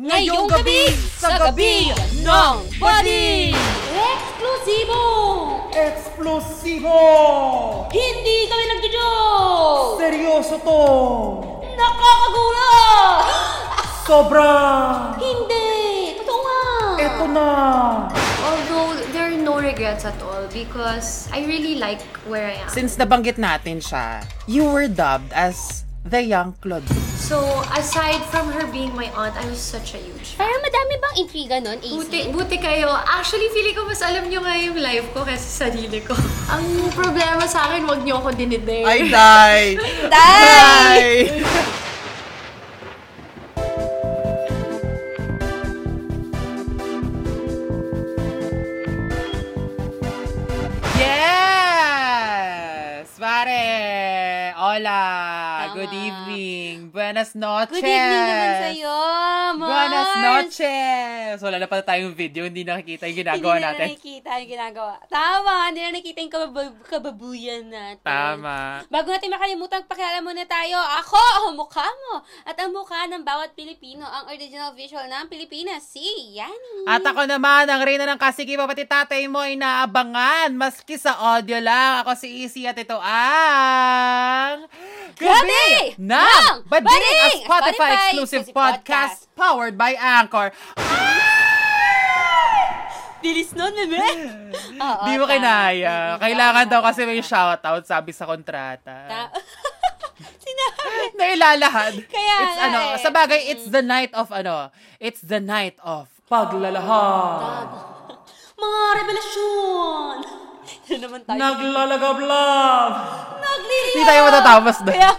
Ngayong gabi sa gabi ng body! Eksklusibo! Eksplosibo! Hindi kami nagjo-joke! Seryoso to! Nakakagulat! Sobra! Hindi! Totoo nga! Eto na! Although there are no regrets at all because I really like where I am. Since nabanggit natin siya, you were dubbed as the young Claude. So aside from her being my aunt, I was such a huge fan. Parang madami bang intriga nun, AC? Buti, buti kayo. Actually, feeling ko mas alam nyo nga yung life ko kaysa sa sarili ko. Ang problema sa akin, wag nyo ako dinidare. Ay, die! Die! Yes! Pare! Hola! Buenas noches! Good evening naman sa'yo, Mars! Buenas noches! Wala na pala tayong video, hindi nakikita yung ginagawa hindi natin. na nakikita yung ginagawa. Tama, hindi na nakikita yung kabab- kababuyan natin. Tama. Bago natin makalimutan, pakilala muna tayo. Ako, ang mukha mo. At ang mukha ng bawat Pilipino, ang original visual ng Pilipinas, si Yani. At ako naman, ang reyna ng kasikipa, pati tatay mo ay naabangan. Maski sa audio lang. Ako si Easy at ito ang... Gabi ng ng Bading! A Spotify Spotify exclusive podcast podcast. powered by Anchor. Bilis nun, bebe. Oo, Di mo tama. kinaya. Kailangan tama, daw kasi may shoutout, sabi sa kontrata. Ta- Sinabi. Nailalahad. Kaya it's nga ano, eh. sa bagay, it's the night of ano, it's the night of paglalahad. Mga revelasyon. Ito naman tayo. Naglalagablab. Nagliliya! Hindi tayo matatapos doon. Kaya,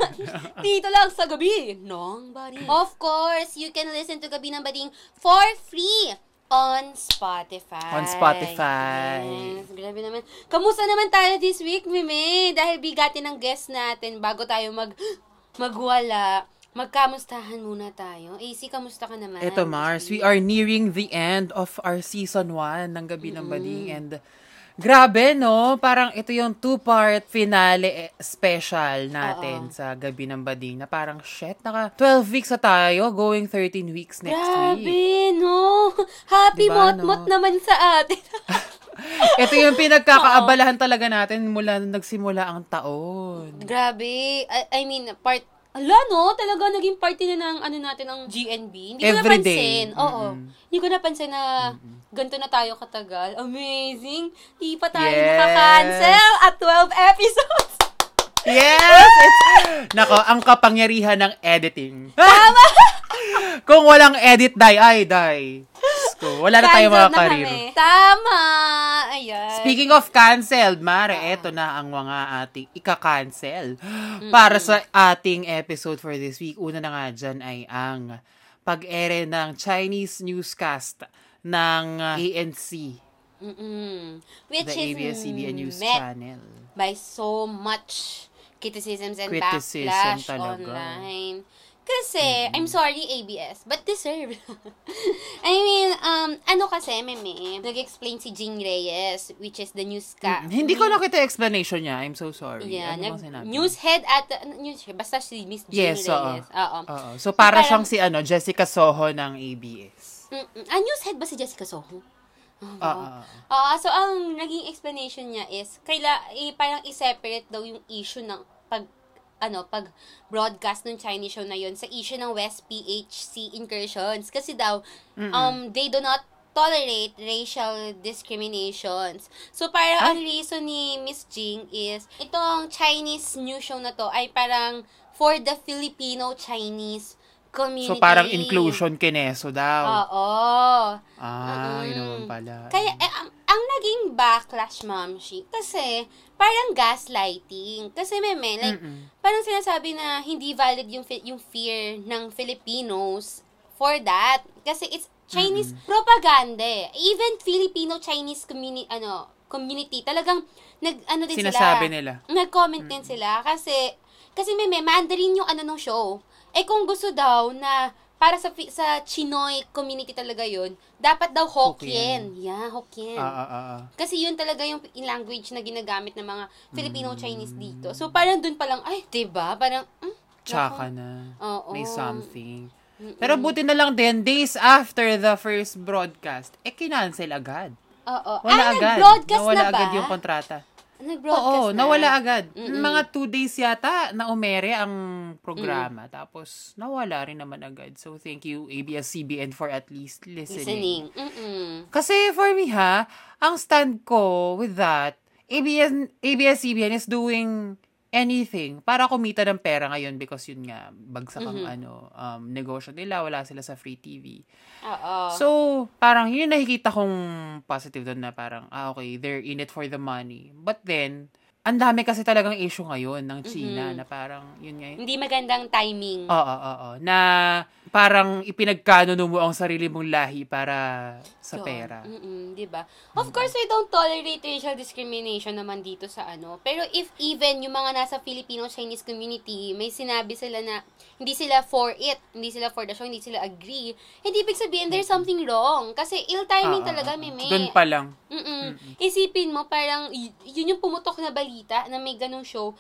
dito lang sa gabi. Nong Bading. Of course, you can listen to Gabi ng Bading for free on Spotify. On Spotify. Yes, grabe naman. Kamusta naman tayo this week, Mime? Dahil bigatin ng guest natin bago tayo mag magwala. Magkamustahan muna tayo. AC, kamusta ka naman? Eto Mars, we are nearing the end of our season 1 ng Gabi ng Bading and grabe no, parang ito yung two-part finale eh, special natin Oo. sa Gabi ng Bading na parang shit, naka 12 weeks na tayo, going 13 weeks next Grabe, week. no? Happy Diba, mot-mot no? naman sa atin. Ito yung pinagkakaabalahan talaga natin mula nung nagsimula ang taon. Grabe. I, I mean, part... Ala, no? Talaga naging party na ng ano natin ng GNB. Hindi ko Every napansin. day. Oo. Mm-mm. Hindi ko napansin na ganito na tayo katagal. Amazing. Di pa tayo Yes. nakaka-cancel at 12 episodes. Yes! Nako, ang kapangyarihan ng editing. Tama! Kung walang edit, die, ay, die. Ko, wala na tayo mga na karir. kami. Tama. Ayan. Speaking of canceled, Mare, eto na ang mga ating ika-cancel. Para sa ating episode for this week, una na nga dyan ay ang pag-ere ng Chinese newscast ng uh, ANC, Mm-mm. Which the is ABS-CBN News met Channel. by so much criticisms and Criticism backlash talaga. online. Kasi, I'm sorry ABS, but deserve. I mean, um, ano kasi, meme, nag-explain si Jing Reyes, which is the newscast. Mm, Hindi ko nakita yung explanation niya. I'm so sorry. Yeah, ano nag, news head at, news, basta si Miss Jing Yes. Reyes. Oo. Oo. So, para siyang si ano, Jessica Soho ng ABS. Mm-mm. Ah, news head ba si Jessica Soho? Oo. Ah, so ang naging explanation niya is kaila eh, parang i-separate daw yung issue ng pag ano, pag broadcast ng Chinese show na yun sa issue ng West PHC incursions. Kasi daw um they do not tolerate racial discriminations. So parang ang reason ni Miss Jing is itong Chinese news show na to ay parang for the Filipino Chinese community. So, parang inclusion kineso daw. Oo. ah, yun Mm-mm. naman pala. Kaya, eh, ang, ang naging backlash, ma'am, she, kasi, parang gaslighting. Kasi, meme, like, Mm-mm. parang sinasabi na hindi valid yung, yung fear ng Filipinos for that. Kasi it's Chinese propaganda. eh. Even Filipino-Chinese community, ano, community, talagang, nag, ano din Sinasabi sila. nila. Nag-comment din sila. Kasi, kasi meme, Mandarin yung ano nung show. Eh, kung gusto daw na para sa sa Chinoy community talaga yun, dapat daw Hokkien. Yeah, Hokkien. Ah, ah, ah, ah. Kasi yun talaga yung language na ginagamit ng mga Filipino-Chinese dito. So, parang dun pa lang, ay, 'di ba Parang, mm, Tsaka na. Oo. May something. Pero buti na lang din, days after the first broadcast, eh, kinancel agad. Oo. Wala ah, agad. nag-broadcast Nawala na ba? agad yung kontrata. Nag-broadcast Oo, na. nawala agad. Mga two days yata na umere ang programa. Tapos, nawala rin naman agad. So, thank you ABS-CBN for at least listening. Listening. Mm-mm. Kasi for me ha, ang stand ko with that, ABS, ABS-CBN is doing anything para kumita ng pera ngayon because yun nga, bagsak ang ano, um, negosyo nila, wala sila sa free TV. Oo. So, parang yun nakikita kong positive doon na parang, ah, okay, they're in it for the money. But then, ang dami kasi talagang issue ngayon ng China na parang, yun nga, yun. Hindi magandang timing. Oo, oo, oo. Na parang ipinagkanono mo ang sarili mong lahi para sa Doon. pera. Mm-mm, di ba? Of course, I don't tolerate racial discrimination naman dito sa ano. Pero if even yung mga nasa Filipino-Chinese community, may sinabi sila na hindi sila for it, hindi sila for the show, hindi sila agree, hindi ibig sabihin there's something wrong. Kasi ill timing Ah, talaga, ah, ah. Doon pa lang. Mm-mm. Isipin mo, parang, y- yun yung pumutok na balita na may ganong show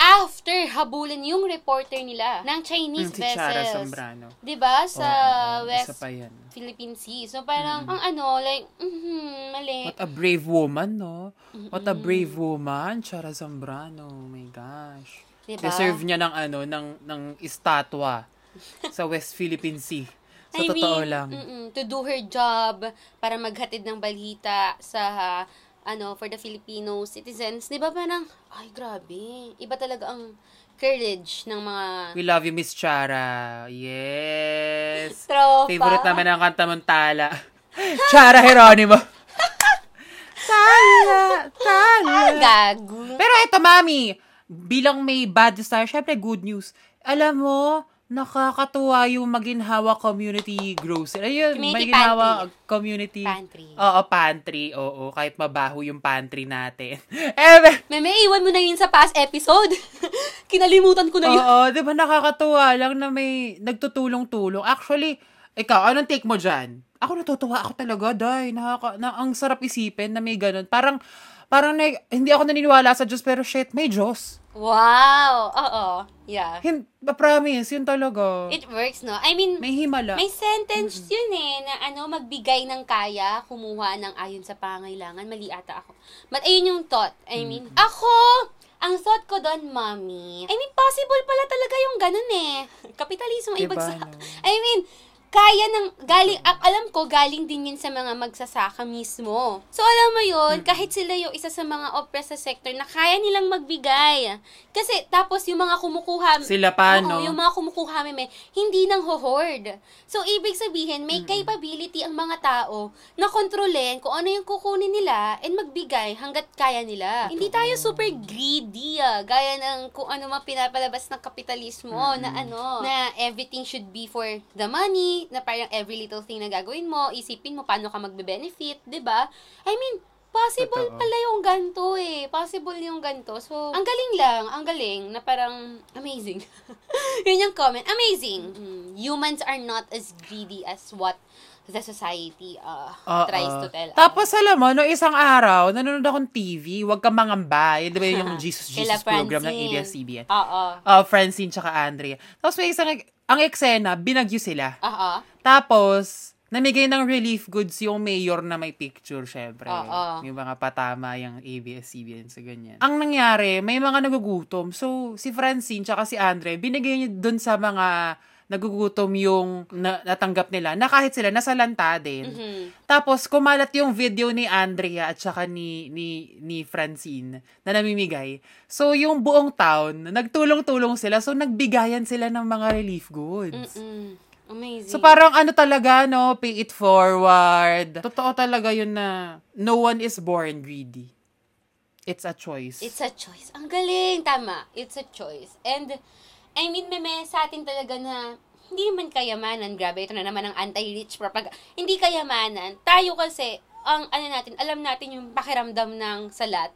after habulin yung reporter nila ng Chinese Mm, si Chara vessels. Zambrano. 'Di ba? Sa Oo, oo, West Isa pa yan. Philippine Sea. So, parang, ang ano, like, mhm, mali. What a brave woman, no? What a brave woman, Chara Zambrano. Oh my gosh. Diba? Deserve niya ng ano, ng, ng estatwa sa West Philippine Sea. Sa I totoo mean, lang. mm-mm, to do her job para maghatid ng balita sa ano for the Filipino citizens. 'Di ba parang ay grabe. Iba talaga ang courage ng mga We love you, Miss Chara. Yes. tropa. Favorite naman ang kanta mong tala. Chara Geronimo. tala, tala. Ah, gago. Pero eto, mami, bilang may bad style, syempre good news. Alam mo, nakakatuwa yung maginhawa community grocery. Ayun, Community maginhawa pantry. community. Pantry. Oo, pantry. Oo, kahit mabaho yung pantry natin. eh, Meme, iwan mo na yun sa past episode. Kinalimutan ko na yun. Oo, di ba nakakatuwa lang na may nagtutulong-tulong. Actually, ikaw, anong take mo dyan? Ako natutuwa ako talaga, day. Nakaka, na, ang sarap isipin na may ganun. Parang, parang na, hindi ako naniniwala sa Diyos, pero shit, may Diyos. Wow. Oo. Yeah. Hin, promise, yun talaga. It works, no? I mean, may himala. May sentence yun eh, na ano, magbigay ng kaya, kumuha ng ayon sa pangailangan. Mali ata ako. But ayun yung thought. I mean, ako, ang thought ko doon, mommy, I mean, possible pala talaga yung ganun eh. Kapitalismo Diba, bagsak. no? I mean, kaya ng, galing, a- alam ko, galing din yun sa mga magsasaka mismo. So, alam mo yun, kahit sila yung isa sa mga oppressed sa sector na kaya nilang magbigay. Kasi, tapos yung mga kumukuha, Sila pa, Oo, no? yung mga kumukuha meme, hindi nang hohord. So, ibig sabihin, may capability ang mga tao na kontrolin kung ano yung kukunin nila and magbigay hanggat kaya nila. Hindi tayo super greedy, ah, gaya ng kung ano mga pinapalabas ng kapitalismo na ano, na everything should be for the money, na parang every little thing na gagawin mo, isipin mo paano ka magbe-benefit, 'di ba? I mean, possible Totoo. pala yung ganto eh. Possible yung ganto. So, ang galing lang, ang galing, na parang amazing. Yun yung comment. Amazing. Mm, humans are not as greedy as what the society uh, Oo. tries to tell us. Tapos alam mo, no isang araw, nanonood akong TV, wag kang mangamba. Yun, di ba yung Jesus Jesus program ng. ABS-CBN? Oo. Uh, Francine tsaka Andrea. Tapos may isang, ang eksena, binagyo sila. Oo. Tapos, namigay ng relief goods yung mayor na may picture, syempre. Oo. Yung mga patama, yung ABS-CBN sa ganyan. Ang nangyari, may mga nagugutom. So, si Francine tsaka si Andre, binigay niya dun sa mga nagugutom yung na- natanggap nila na kahit sila nasa lanta din. Mhm. Tapos kumalat yung video ni Andrea at saka ni ni ni Francine na namimigay. So yung buong town nagtulong-tulong sila so nagbigayan sila ng mga relief goods. Mm-mm. Amazing. So parang ano talaga no, pay it forward. Totoo talaga yun na no one is born greedy. It's a choice. It's a choice. Ang galing. Tama. It's a choice. And, I mean, meme, sa atin talaga na hindi naman kayamanan. Grabe, ito na naman ang anti-rich propaganda. Hindi kayamanan. Tayo kasi, ang ano natin, alam natin yung pakiramdam ng salat.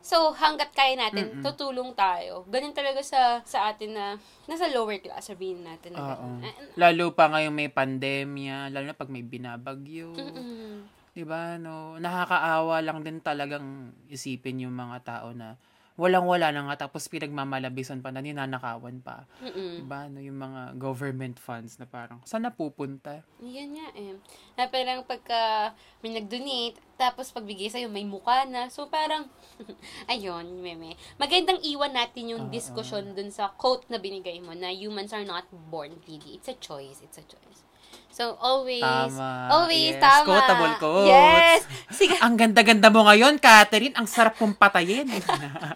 So, hanggat kaya natin, tutulong tayo. Ganun talaga sa sa atin na nasa lower class, sabihin natin. na Oo. ganun. Ah, Lalo pa ngayong may pandemya, lalo na pag may binabagyo. mm, 'Di ba? No, nakakaawa lang din talagang isipin yung mga tao na walang-wala na nga tapos pinagmamalabisan pa na ninanakawan pa. Diba? No, yung mga government funds na parang, saan napupunta? Yan nga eh. Na parang pagka may nag-donate, tapos pagbigay sa'yo may mukha na. So parang, ayun, meme. Magandang iwan natin yung diskusyon dun sa quote na binigay mo na humans are not born greedy. It's a choice. It's a choice. So, always, Tama. always, Yes. tama. Quotable quotes. Yes! Sige, Ang ganda-ganda mo ngayon, Catherine. Ang sarap kong patayin.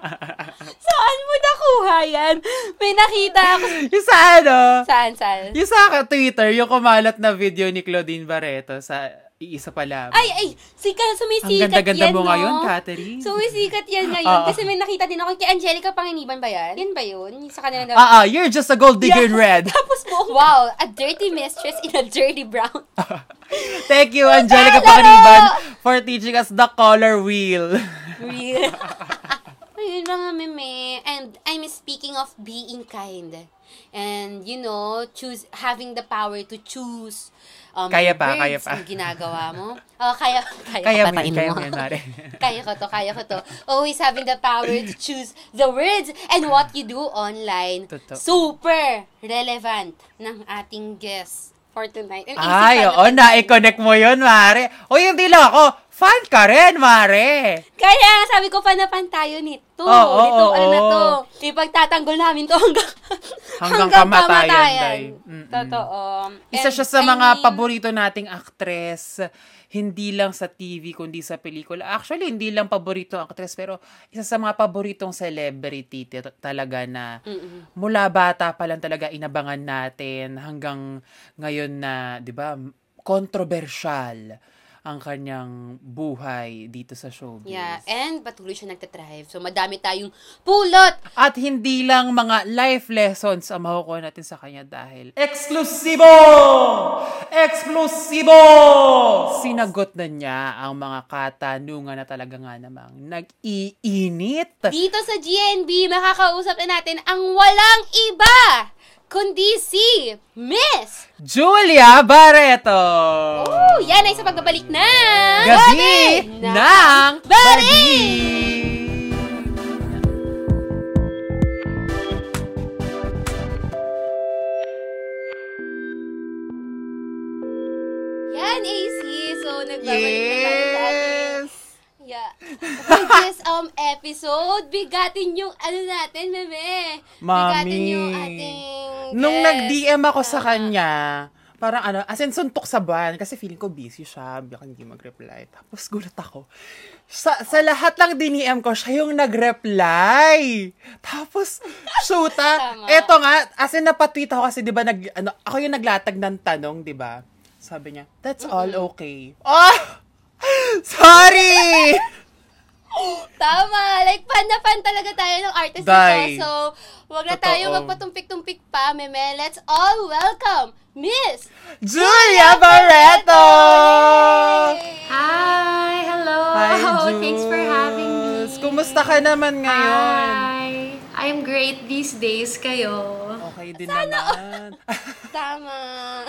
saan mo nakuha yan? May nakita ako. yung sa ano, Saan, saan? yung sa Twitter, yung kumalat na video ni Claudine Barreto sa iisa pa lang. Ay, ay, sika, Ang sumisikat ganda-ganda yan, mo no? ngayon, Catherine. Sumisikat yan ngayon. Oo. Kasi may nakita din ako kay Angelica Panginiban ba yan? Yan ba yun? Sa kanila na... Ah, ah, you're just a gold digger in red. Tapos mo, wow, a dirty mistress in a dirty brown. Thank you, Angelica Laro! Pacaniban, for teaching us the color wheel. Real. Ayun mga meme. And I'm speaking of being kind. And, you know, choose having the power to choose um, Kaya pa, words kaya pa. ginagawa mo. Oh, kaya, kaya, Kaya ko kaya mo. Mare. kaya ko to, kaya ko to. Always having the power to choose the words and what you do online. Totoo. Super relevant ng ating guest for tonight. And Ay, oo, na-connect mo yun, Mare. O, hindi lang ako. Fan ka rin, Mare. Kaya nga sabi ko, panapan tayo nito. Oo, nito, oo, ano na oo. to. Ipagtatanggol namin to hanggang, Hanggang kamatayan, day. Mm-mm. Totoo. Isa And, siya sa I mga mean, paborito nating actress. Hindi lang sa TV, kundi sa pelikula. Actually, hindi lang paborito ang actress, pero isa sa mga paboritong celebrity talaga na mula bata pa lang talaga inabangan natin hanggang ngayon na, di ba, kontrobersyal ang kanyang buhay dito sa showbiz. Yeah, and patuloy siya nagtatrive. So, madami tayong pulot. At hindi lang mga life lessons ang makukuha natin sa kanya dahil Eksklusibo! Eksklusibo! sinagot na niya ang mga katanungan na talaga nga namang nag-iinit. Dito sa GNB, makakausap na natin ang walang iba, kundi si Miss Julia Barreto! Oh, yan ay sa pagbabalik na Gabi ng Badi! Yan, AC. So, nagbabalik na tayo sa ating Yes! For this um episode, bigatin yung ano natin, meme. Bigatin Mami. yung ating Nung guest. nag-DM ako sa Tama. kanya, parang ano, as in suntok sa buwan, kasi feeling ko busy siya, baka hindi mag-reply. Tapos gulat ako. Sa, sa lahat ng diniem ko, siya yung nag-reply. Tapos, shoota, eto nga, as in napatweet ako kasi, di ba, nag, ano, ako yung naglatag ng tanong, di ba? Sabi niya, that's all okay. Oh! Sorry! Tama. Like, fan na fan talaga tayo ng artist Day. nito. So, wag na Totoo. tayo magpatumpik-tumpik pa, meme. Let's all welcome Miss Julia Barreto! Hi! Hello! Hi, Thanks for having me. Jules. Kumusta ka naman ngayon? Hi! I'm great these days kayo. Okay din naman. Tama.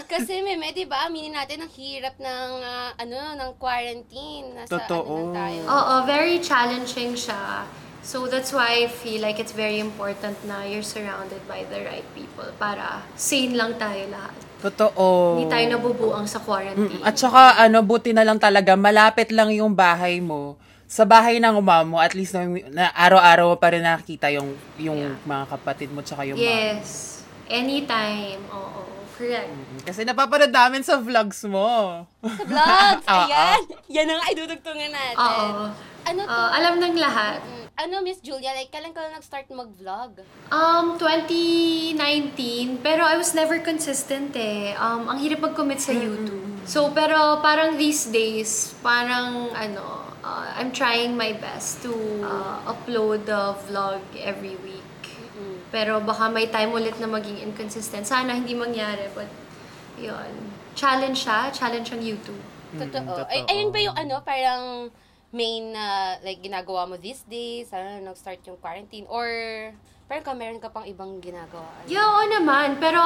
Kasi, meme, di ba, aminin natin ang hirap ng, ah, ano, ng quarantine. Nasa, Totoo. ano na tayo. Oo, very challenging siya. So that's why I feel like it's very important na you're surrounded by the right people para sane lang tayo lahat. Totoo. Hindi tayo nabubuang sa quarantine. At saka, ano, buti na lang talaga, malapit lang yung bahay mo. Sa bahay ng uma mo, at least na, na araw-araw pa rin nakikita yung, yung mga kapatid mo tsaka yung mom. Yes. Anytime. Oo. Correct. Kasi napapanood namin sa vlogs mo. Sa vlogs. Ayan. Yan ang idudugtungan natin. Oo. Ano to? Uh, alam ng lahat. Mm, ano, Miss Julia, like, kailan ka lang nag-start mag-vlog? Um, 2019, pero I was never consistent eh. Um, ang hirap mag-commit sa YouTube. So, pero parang these days, parang ano, uh, I'm trying my best to uh, upload the vlog every week. Pero baka may time ulit na maging inconsistent. Sana hindi mangyari, but yun. Challenge siya, challenge ang YouTube. Totoo. totoo. Ay, ayun ba yung ano, parang main na like ginagawa mo these days? Sana nag-start yung quarantine? Or parang ka meron ka pang ibang ginagawa? Yeah, oo naman. Pero,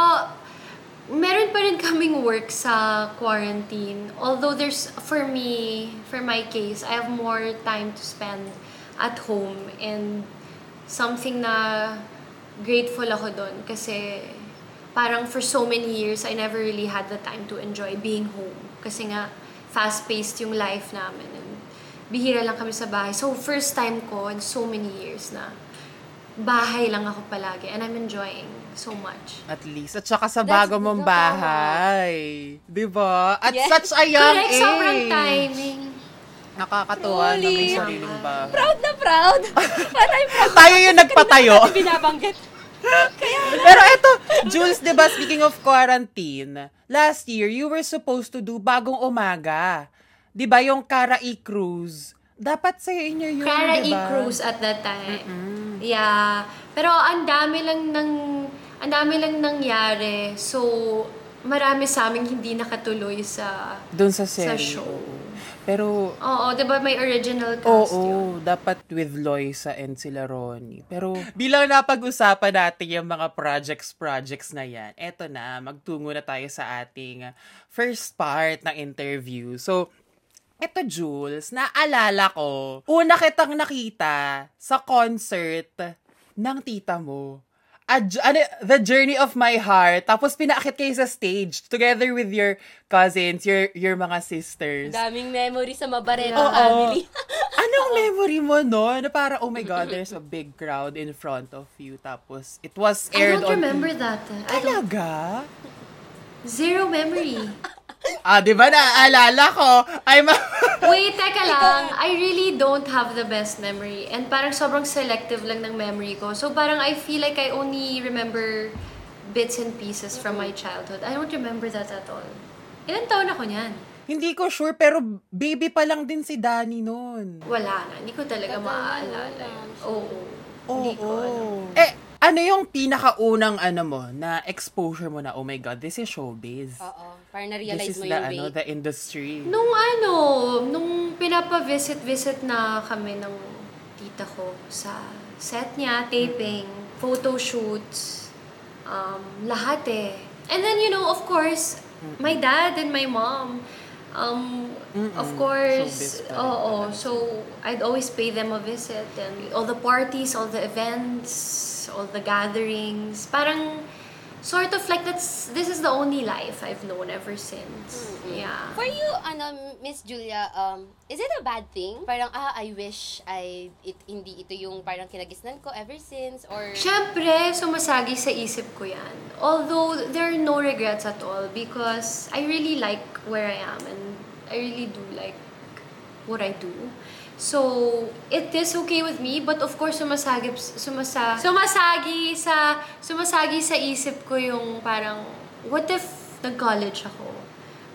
meron pa rin kaming work sa quarantine. Although there's, for me, for my case, I have more time to spend at home and something na grateful ako doon kasi parang for so many years, I never really had the time to enjoy being home. Kasi nga, fast-paced yung life namin. And bihira lang kami sa bahay. So, first time ko in so many years na bahay lang ako palagi. And I'm enjoying so much. At least. At saka sa That's bago mong good. bahay. Di ba? At Yes. such a young Correct, age. sobrang timing. Nakakatuwa na may Truly. sariling bahay. Proud na proud. Patay proud. Tayo yung nagpatayo. Binabanggit. Pero eto, Jules, di ba, speaking of quarantine, last year, you were supposed to do bagong umaga. Di ba, yung Karae Cruise. Dapat sa inyo yun, Clara di E. ba? Cruz at that time. Yeah. Pero ang dami lang ng ang dami lang nangyari. So, marami sa amin hindi nakatuloy sa Doon sa sa serie. show. Oo. Pero, Oo, 'di ba may original oo, cast yun? dapat with Loisa and sila Ronnie. Pero, bilang napag-usapan natin yung mga projects-projects na yan, eto na, magtungo na tayo sa ating first part ng interview. So, Eto, Jules, naalala ko, una kitang nakita sa concert ng tita mo. A, ano, the Journey of My Heart. Tapos pinaakit kayo sa stage together with your cousins, your your mga sisters. Daming memory sa Mabareta Oo. family. Anong memory mo no? Na para, oh my God, there's a big crowd in front of you. Tapos, it was I aired don't on... remember that. I don't, Talaga? zero memory. Ah, di ba naaalala ko? I'm a... Wait, teka lang. I really don't have the best memory. And parang sobrang selective lang ng memory ko. So parang I feel like I only remember bits and pieces from my childhood. I don't remember that at all. Ilan taon ako niyan? Hindi ko sure, pero baby pa lang din si Danny noon. Wala na. Hindi ko talaga maaalala nun, yun. I'm Oo. Hindi ko alam. Eh, ano yung pinakaunang ano mo na exposure mo na, oh my God, this is showbiz. Oo. This na-realize is mo the, yung ano, way. the industry. Nung ano, nung pinapa-visit-visit na kami ng tita ko sa set niya, taping, photo shoots, um, lahat eh. And then, you know, of course, my dad and my mom, um, of course, Showbiz pa rin oo. So, I'd always pay them a visit. And all the parties, all the events, all the gatherings, parang, sort of like that's, this is the only life I've known ever since. Yeah. For you, ano, Miss Julia, um, is it a bad thing? Parang, ah, I wish I, it, hindi ito yung parang kinagisnan ko ever since, or... Siyempre, sumasagi sa isip ko yan. Although, there are no regrets at all because I really like where I am and I really do like what I do. So, it is okay with me, but of course, sumasagip, sumasa, sumasagi sa, sumasagi sa isip ko yung parang, what if nag-college ako?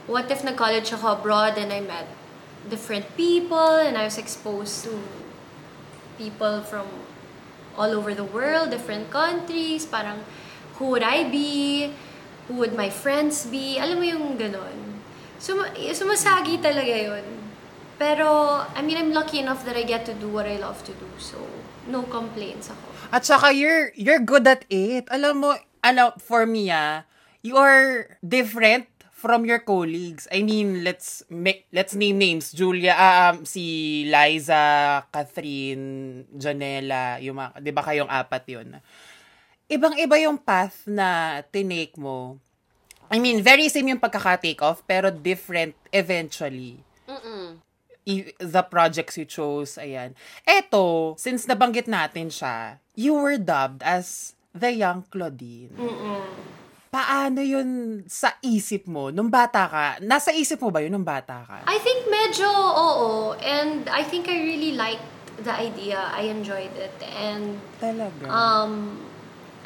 What if nag-college ako abroad and I met different people and I was exposed to people from all over the world, different countries, parang who would I be? Who would my friends be? Alam mo yung ganon. Sum sumasagi talaga yun. Pero, I mean, I'm lucky enough that I get to do what I love to do. So, no complaints ako. At saka, you're, you're good at it. Alam mo, ano, for me, ah, you are different from your colleagues. I mean, let's make, let's name names. Julia, ah, um, si Liza, Catherine, Janela, yung mga, di ba kayong apat yun? Ibang-iba yung path na tinake mo. I mean, very same yung pagkaka-take off, pero different eventually Mm-mm. The projects you chose, ayan. Eto, since nabanggit natin siya, you were dubbed as the young Claudine. Paano yun sa isip mo nung bata ka? Nasa isip mo ba yun nung bata ka? I think medyo oo. And I think I really liked the idea. I enjoyed it. And Talaga. um,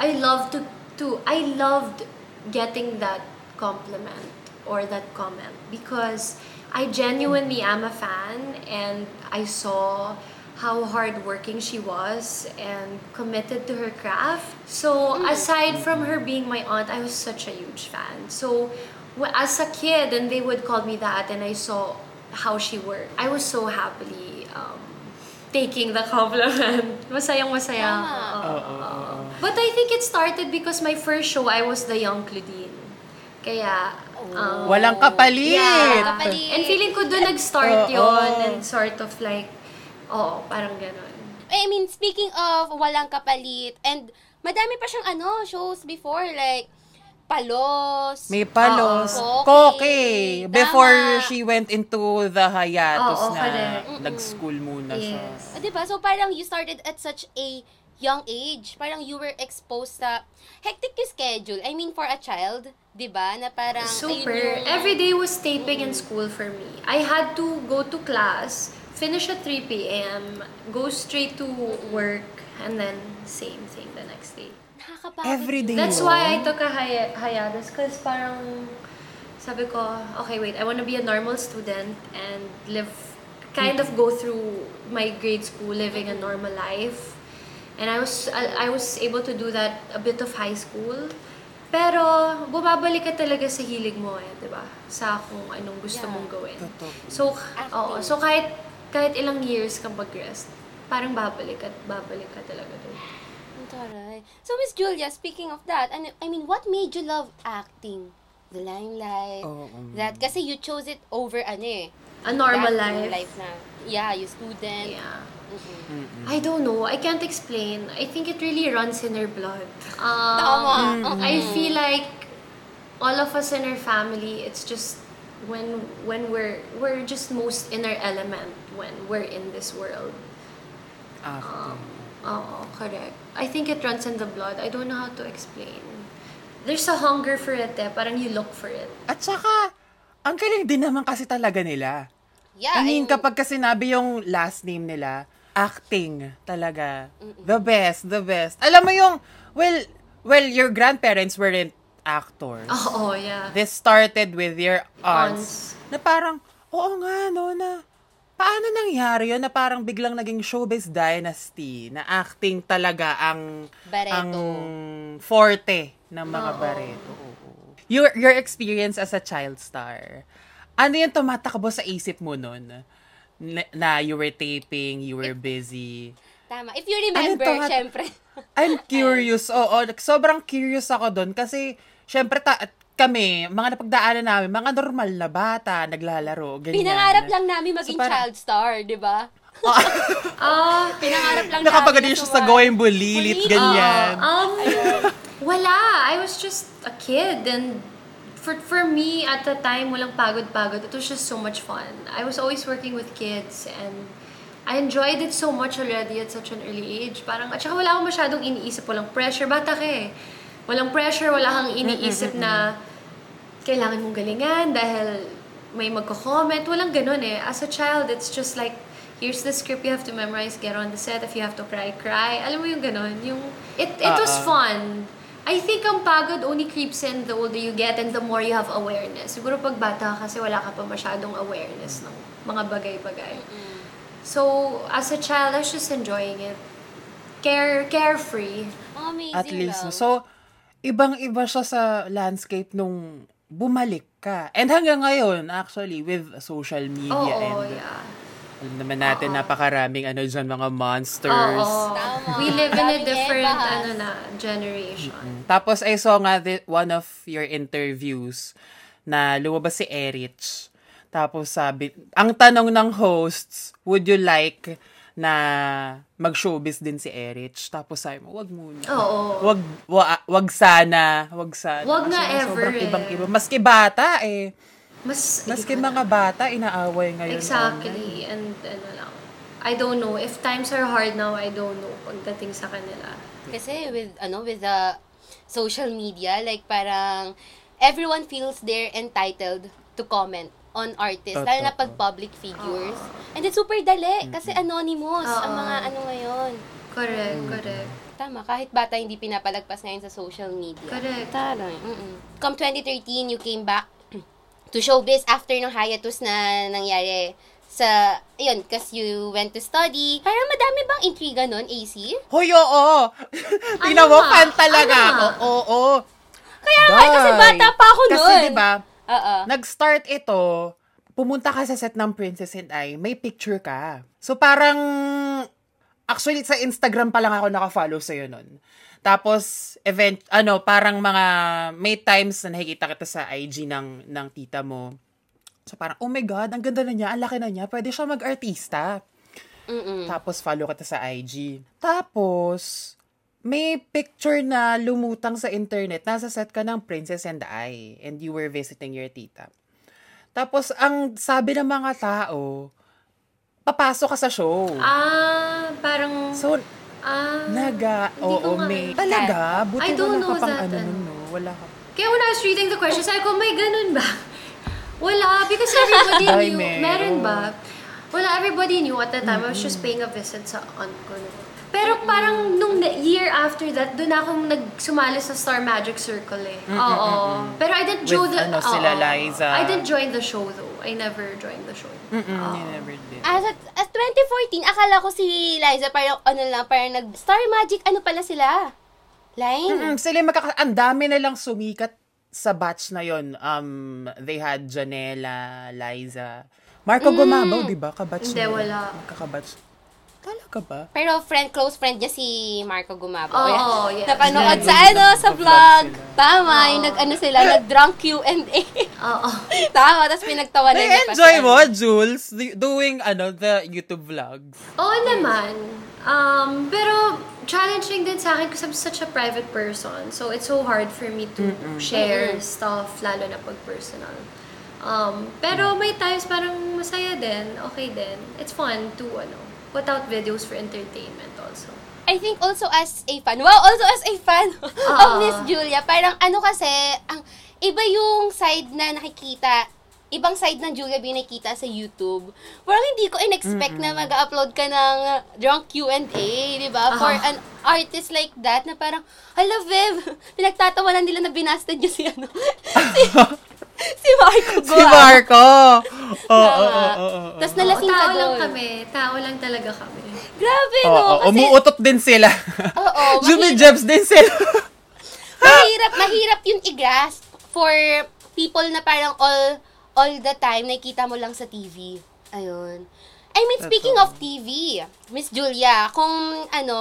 I love to to I loved getting that compliment or that comment because I genuinely am a fan and I saw how hardworking she was and committed to her craft. So aside from her being my aunt, I was such a huge fan. So as a kid, and they would call me that, and I saw how she worked. I was so happily um, taking the compliment. Masayang masaya. Tama. Oo, oo. But I think it started because my first show, I was the young Claudine. Kaya, um, Walang kapalit! Yeah. Kapalit. And feeling ko doon nag-start Oo. yon and sort of like, oo, parang ganun. I mean, speaking of walang kapalit, and madami pa siyang ano, shows before, like, Palos. May palos. Oo, Koke. Koke. Before Tama. she went into the hiatus Oo, na correct. nag-school muna siya. Yes. Ah, diba? So, parang you started at such a young age. Parang you were exposed sa hectic yung schedule. I mean, for a child, diba? Na parang, Super. ayun yung- Every day was taping in school for me. I had to go to class, finish at 3 p.m., go straight to work, and then same thing the next day. Nakakapagod Every day. That's why I took a hi- hiatus because parang sabi ko, okay, wait, I want to be a normal student and live, kind of go through my grade school, living a normal life. And I was I, I was able to do that a bit of high school. Pero bumabalik ka talaga sa hilig mo eh, 'di ba? Sa kung anong gusto Yeah. mong gawin. Totoo. So, oo, so kahit kahit ilang years kang mag-rest, parang babalik at babalik ka talaga doon. Taray. So, Miss Julia, speaking of that, ano, I mean, what made you love acting? The limelight? Oo. That, kasi you chose it over, ano eh. A normal life. life na. Yeah, you student. Yeah. Mm-mm. I don't know. I can't explain. I think it really runs in our blood. Um, Tama. I feel like all of us in our family, it's just when when we're we're just most in our element when we're in this world. Acting. Oh, correct. I think it runs in the blood. I don't know how to explain. There's a hunger for it eh. Parang you look for it. At saka, ang galing din naman kasi talaga nila. Yeah, I mean, I'm- kapag kasi sinabi yung last name nila, acting talaga. The best, the best. Alam mo yung, well, well, your grandparents weren't actors. Oo, yeah. This started with your Aunts. aunts. Na parang, oo nga, no, na, paano nangyari yun na parang biglang naging showbiz dynasty na acting talaga ang Barreto. ang forte ng mga Barreto. Oo. Your your experience as a child star. Ano yung tumatakbo sa isip mo nun? Na, you were taping, you were busy. Tama. If you remember, Ano to? syempre. I'm curious. Oo, sobrang curious ako doon kasi syempre ta- kami, mga napagdaanan namin, mga normal na bata, naglalaro, ganyan. Pinangarap lang namin maging So, parang- child star, di ba? Ah, Pinangarap lang Nakapagaling namin. siya sa going bulilit, Bulilit. ganyan. Um, wala. I was just a kid and for for me at the time walang pagod-pagod. It was just so much fun. I was always working with kids and I enjoyed it so much already at such an early age. Parang at saka wala akong masyadong iniisip, walang pressure. Bata ka eh. Walang pressure, wala kang iniisip na kailangan mong galingan dahil may magko-comment. Walang ganun eh. As a child, it's just like, here's the script you have to memorize, get on the set. If you have to cry, cry. Alam mo yung ganun? Yung, it, it was Ah, ah. fun. I think ang pagod only creeps in the older you get and the more you have awareness. Siguro pag bata ka kasi wala ka pa masyadong awareness ng mga bagay-bagay. So, as a child, I was just enjoying it. Care, carefree. Oh, amazing At least. lang. So, ibang-iba siya sa landscape nung bumalik ka. And hanggang ngayon, actually, with social media Oo, and yeah. Alam naman natin, napakaraming ano dyan, mga monsters. Oo. Tama. We live in a Daming different ano na, generation. Tapos I saw nga thi- one of your interviews na lumabas si Erich. Tapos sabi, ang tanong ng hosts, would you like na mag-showbiz din si Erich? Tapos sabi mo, wag muna. Oo. Wag, wa- wag sana. Wag sana. Wag na Kasi ever Sobrang eh. ibang-iba. Maski bata eh. Mas, Maski mga bata, inaaway ngayon. Exactly. And ano lang. I don't know. If times are hard now, I don't know pagdating sa kanila. Kasi with, ano, with the social media, like parang everyone feels they're entitled to comment on artists, lalo na pag public figures. And it's super dali, kasi anonymous ang Oo. mga ano ngayon. Correct, correct. Tama, kahit bata hindi pinapalagpas ngayon sa social media. Correct. Taray. Mm-mm. Come 2013, you came back to showbiz after ng hiatus na nangyari sa, ayun, kasi you went to study. Parang madami bang intriga nun, AC? Hoy, oo! Tingnan mo, nga? fan talaga Ano? Oo, oo. Kaya nga, kasi Day. bata pa ako nun. Kasi di ba, Oo. nag-start ito, pumunta ka sa set ng Princess and I, may picture ka. So parang, actually sa Instagram pa lang ako naka-follow sa'yo nun. Tapos, event, ano, parang mga, may times na nakikita kita sa IG ng, ng tita mo. So parang, oh my God, ang ganda na niya, ang laki na niya, pwede siya mag-artista. Mm-mm. Tapos follow kita sa IG. Tapos, may picture na lumutang sa internet. Nasa set ka ng Princess and I. And you were visiting your tita. Tapos, ang sabi ng mga tao, papasok ka sa show. Ah, parang... So, ah, naga, oo, nga- may, talaga, buti I don't wala know ka pang that, ano ano. nun, no? Wala ka. Kaya when I was reading the question, sabi ko, may ganun ba? Wala, because everybody Ay, knew. meron. Meron ba? Wala, everybody knew at the time. I was just paying a visit sa aunt ko. no. Pero parang nung na- year after that, doon akong nagsumali sa Star Magic Circle eh. Oo. Pero I didn't join With, the... ano, sila oo. Liza. I didn't join the show though. I never joined the show. Mm-mm, you never did. As at, at 2014, akala ko si Liza parang ano lang, parang nag Star Magic, ano pala sila? Line? Mm, sila magkaka... Ang dami na lang sumikat sa batch na yon. Um, they had Janela, Liza, Marco Gumabaw, di ba? Kabatch Hindi, nila. wala. Magkakabatch. Talaga ba? Pero friend, close friend niya si Marco Gumabo. Oo, Yan. yes. Napanood sa ano, sa vlog. sila. Tama, yung nag-ano sila, nag-drunk Q&A. Oo. Tama, tapos pinagtawanan niya pa Na-enjoy siya. mo, Jules, doing, ano, the YouTube vlogs? Oo naman. Um, pero challenging din sa akin because I'm such a private person. So it's so hard for me to share stuff, lalo na pag personal. Um, pero may times parang masaya din, okay din. It's fun to ano, put out videos for entertainment also. I think also as a fan, wow, also as a fan of Oo. Miss Julia, parang ano kasi, ang iba yung side na nakikita, ibang side ng Julia B nakikita sa YouTube. Parang hindi ko in-expect na mag-upload ka ng drunk Q&A, di ba? For Ah. an artist like that, na parang, hala, Viv, pinagtatawanan nila na binasted niyo si ano, si, si Marco Si. Marco! Oo, oo, oo. Tapos nalasing ka tao lang doon. kami. Tao lang talaga kami. Grabe, Oo, no? oo, Kasi, umuutot din sila. Oo, mahirap. Jebs din sila. mahirap, mahirap yun i-grasp for people na parang all all the time nakikita mo lang sa TV. Ayun. I mean, speaking of TV, Miss Julia, kung ano,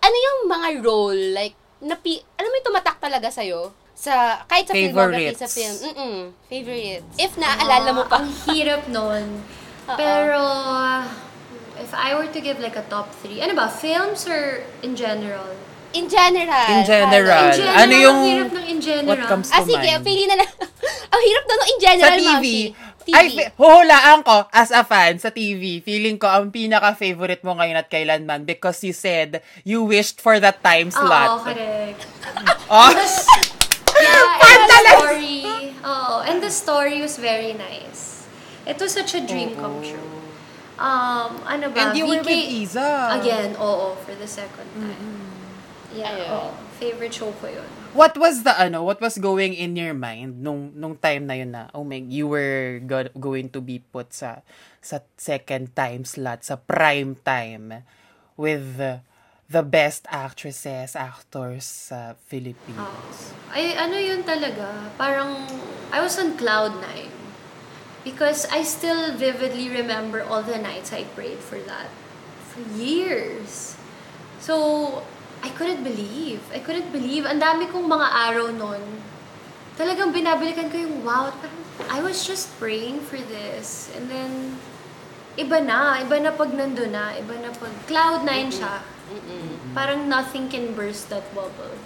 ano yung mga role, like, napi, alam mo yung tumatak talaga sa'yo? Sa, kahit sa filmography, Favorites. sa film. Mm-mm, favorites. If naaalala mo pa. Ang hirap nun. Oo. Pero, if I were to give like a top three, ano ba, films or in general? In general. In general. In general, Ano yung- ang hirap ng in general. What comes to Ah, sige, mind? pili na lang. Ang hirap na no, in Sa general, TV. Mamsi. TV. Ay, huhulaan ko, as a fan, sa TV, feeling ko ang pinaka-favorite mo ngayon at kailanman because you said you wished for that time Oo, slot. correct. Oh, Yeah, and the story. Oh, and the story was very nice. It was such a dream come true. Um, ano ba? And you were with Iza. Again, oo, for the second time. Yeah, Ayun. oo. Favorite show ko yun. What was the ano, what was going in your mind nung nung time na yun na, oh my, you were go- going to be put sa sa second time slot, sa prime time with the, the best actresses, actors sa Philippines. Ay, ano yun talaga, parang, I was on cloud nine. Because I still vividly remember all the nights I prayed for that. For years. So, I couldn't believe. I couldn't believe. Ang dami kong mga araw nun. Talagang binabalikan ko yung, wow, parang, I was just praying for this. And then, iba na. Iba na pag nandun na. Iba na pag, cloud nine siya. Parang nothing can burst that bubble.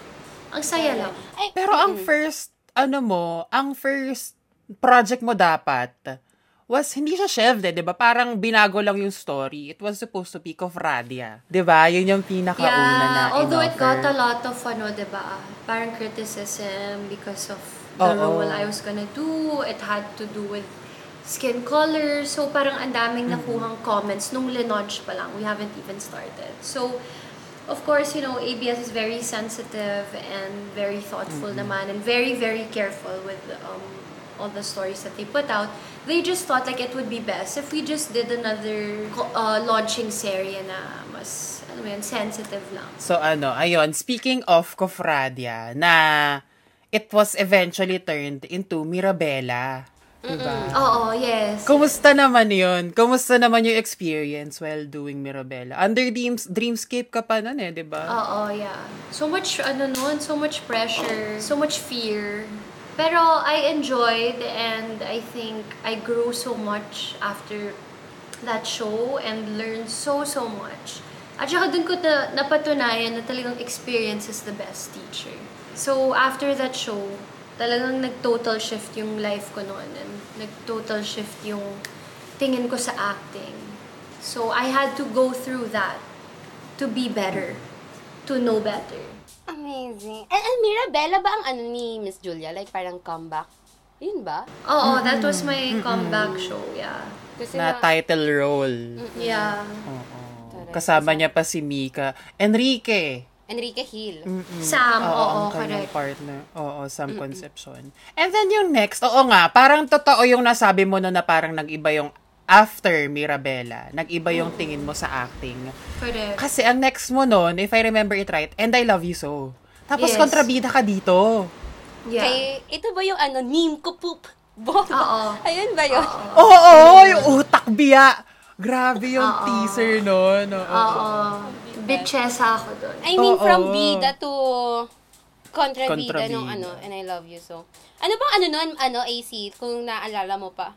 Ang saya lang. Pero ang first, ano mo, ang first project mo dapat was, hindi siya shelved eh, di ba? Parang binago lang yung story. It was supposed to be Kofradia. Di ba? Yun yung pinakauna na Yeah, although it got a lot of, ano, diba, parang criticism because of the Oo. role I was gonna do. It had to do with skin color. So, parang ang daming nakuhang comments nung linaunch pa lang. We haven't even started. So, of course, you know, ABS is very sensitive and very thoughtful naman and very, very careful with um, all the stories that they put out. They just thought like it would be best if we just did another uh, launching serye na mas, ano yun, sensitive lang. So ano, ayun, speaking of Kofradia, na it was eventually turned into Mirabella. Diba? Oo, yes. Kumusta naman yun? Kumusta naman yung experience while doing Mirabella? Under Dreams, Dreamscape ka pa nun eh, di ba? Oo, yeah. So much, ano nun, so much pressure, so much fear. Pero I enjoyed and I think I grew so much after that show and learned so, so much. At saka dun ko na, napatunayan na talagang experience is the best teacher. So, after that show, talagang nag-total shift yung life ko noon and nag-total shift yung tingin ko sa acting. So, I had to go through that to be better, to know better. Amazing. And, and Mirabella ba ang ano ni Miss Julia? Like, parang comeback? Yun ba? Oo, that was my comeback show, yeah. Kasi Na title role. Yeah. Correct. Kasama niya pa si Mika. Enrique. Enrique Hill. Sam, oo, ang kanyang correct. partner. Oo, Sam Concepcion. And then yung next, oo nga, parang totoo yung nasabi mo no na parang nag-iba yung after Mirabella. Nag-iba yung tingin mo sa acting. Correct. Kasi ang next mo nun, if I remember it right, And I Love You So. Tapos Yes. kontrabida ka dito. Yeah. Kay, ito ba yung ano, Neem ko poop? Bomba. Oo. Ayun ba yun? Oo, yung utak biya. Grabe yung teaser nun. Oo. Oo. Bitchesa ako doon. I mean, Oo. from bida to kontrabida Kontrabida. nung ano, and I love you so. Ano bang ano nun, ano, AC, kung naalala mo pa?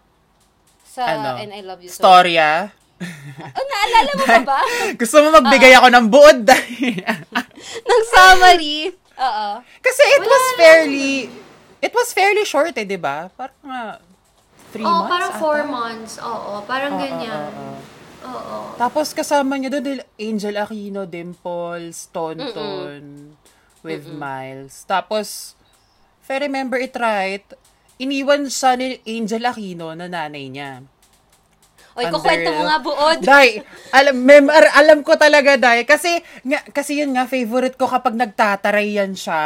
Sa Ano? and I love you so. Storya. Oh, naalala mo pa ba? Gusto mo magbigay ako ng buod dahil... Ng summary. Oo. Kasi it was fairly... It was fairly short eh, di ba? Parang nga... Three Oo, months parang ata. four months. Oo, parang Oo, ganyan. oo, oo. Oo. Tapos kasama niya doon Angel Aquino, Dimples, Tonton, with Miles. Tapos, if I remember it right, iniwan siya ni Angel Aquino na nanay niya. Oy, Under- kukwento mo nga buod. Dai, alam, mem, alam ko talaga, Dai. Kasi, nga, kasi yun nga, favorite ko kapag nagtataray yan siya.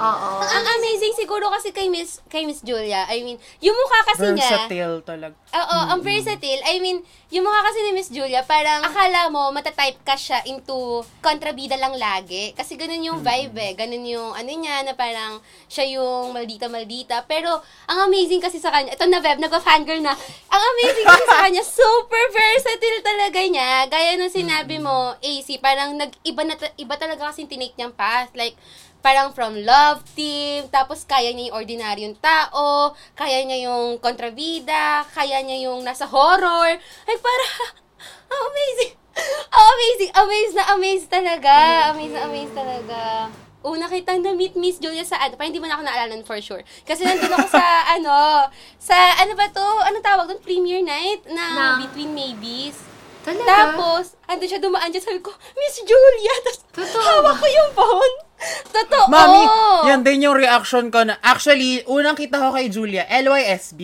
Oo. Ang amazing siguro kasi kay Miss kay Miss Julia. I mean, yung mukha kasi niya. Versatile talaga. Oo, ang versatile. I mean, yung mukha kasi ni Miss Julia, parang akala mo matatype ka siya into kontrabida lang lagi. Kasi ganun yung vibe eh. Ganun yung ano niya, na parang siya yung maldita-maldita. Pero, ang amazing kasi sa kanya, ito na Veb, nagpa-fangirl na. Ang amazing kasi sa kanya, super versatile talaga niya. Gaya nung sinabi mo, AC, parang nag-iba, na, iba talaga kasi tinake niyang path. Like, parang from love team, tapos kaya niya yung ordinaryong tao, kaya niya yung kontrabida, kaya niya yung nasa horror. Like, para, ang amazing. Amazing. Amazed na amazed talaga. Amazed na amazed talaga. Una kitang na-meet Miss Julia sa ano, parang hindi mo na ako naalala nun for sure. Kasi nandun ako sa, ano, sa, ano ba to? Ano tawag doon? Premiere night na Na- Between Maybes. Talaga? Tapos, ando siya dumaan dyan, sabi ko, Miss Julia! Tapos, Totoo hawak ko yung phone. Totoo! Mami, yan din yung reaction ko na, actually, unang kita ko kay Julia, LYSB.